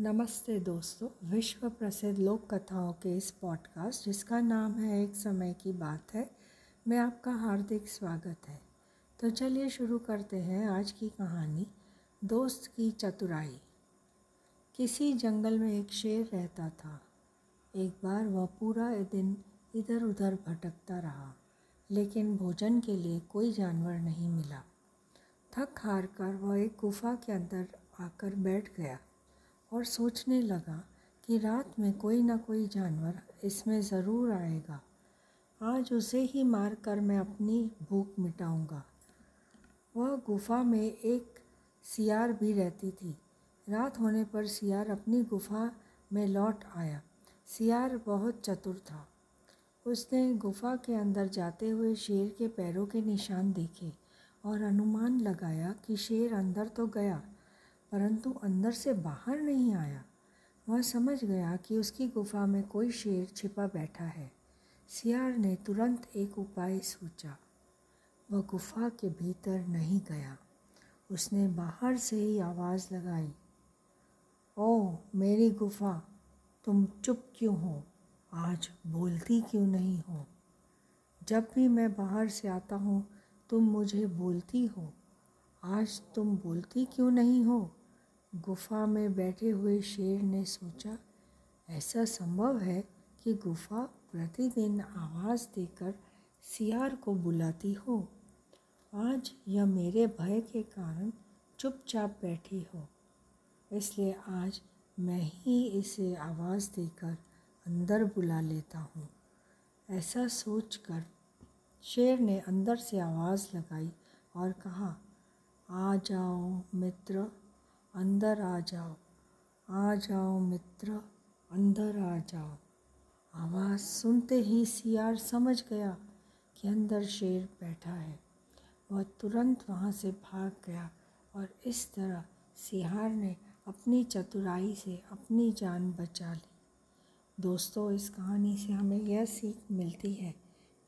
नमस्ते दोस्तों विश्व प्रसिद्ध लोक कथाओं के इस पॉडकास्ट जिसका नाम है एक समय की बात है, मैं आपका हार्दिक स्वागत है। तो चलिए शुरू करते हैं आज की कहानी, दोस्त की चतुराई। किसी जंगल में एक शेर रहता था। एक बार वह पूरा दिन इधर उधर भटकता रहा, लेकिन भोजन के लिए कोई जानवर नहीं मिला। थक हार कर वह एक गुफा के अंदर आकर बैठ गया। और सोचने लगा कि रात में कोई ना कोई जानवर इसमें ज़रूर आएगा। आज उसे ही मार कर मैं अपनी भूख मिटाऊँगा। वह गुफा में एक सियार भी रहती थी। रात होने पर सियार अपनी गुफा में लौट आया। सियार बहुत चतुर था। उसने गुफा के अंदर जाते हुए शेर के पैरों के निशान देखे और अनुमान लगाया कि शेर अंदर तो गया परंतु अंदर से बाहर नहीं आया। वह समझ गया कि उसकी गुफा में कोई शेर छिपा बैठा है। सियार ने तुरंत एक उपाय सोचा। वह गुफा के भीतर नहीं गया। उसने बाहर से ही आवाज़ लगाई ओ मेरी गुफा, तुम चुप क्यों हो? आज बोलती क्यों नहीं हो? जब भी मैं बाहर से आता हूँ, तुम मुझे बोलती हो। आज तुम बोलती क्यों नहीं हो? गुफा में बैठे हुए शेर ने सोचा, ऐसा संभव है कि गुफा प्रतिदिन आवाज़ देकर सियार को बुलाती हो। आज यह मेरे भय के कारण चुपचाप बैठी हो। इसलिए आज मैं ही इसे आवाज़ देकर अंदर बुला लेता हूँ। ऐसा सोचकर शेर ने अंदर से आवाज़ लगाई और कहा, आ जाओ मित्र अंदर आ जाओ। आ जाओ मित्र, अंदर आ जाओ। आवाज़ सुनते ही सियार समझ गया कि अंदर शेर बैठा है। वह तुरंत वहाँ से भाग गया और इस तरह सियार ने अपनी चतुराई से अपनी जान बचा ली। दोस्तों, इस कहानी से हमें यह सीख मिलती है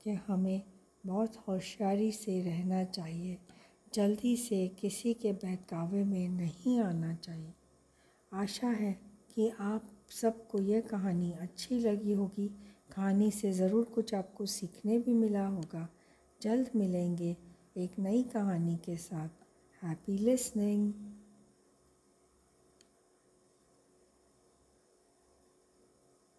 कि हमें बहुत होशियारी से रहना चाहिए। जल्दी से किसी के बहकावे में नहीं आना चाहिए। आशा है कि आप सबको यह कहानी अच्छी लगी होगी। कहानी से ज़रूर कुछ आपको सीखने भी मिला होगा। जल्द मिलेंगे एक नई कहानी के साथ। Happy listening.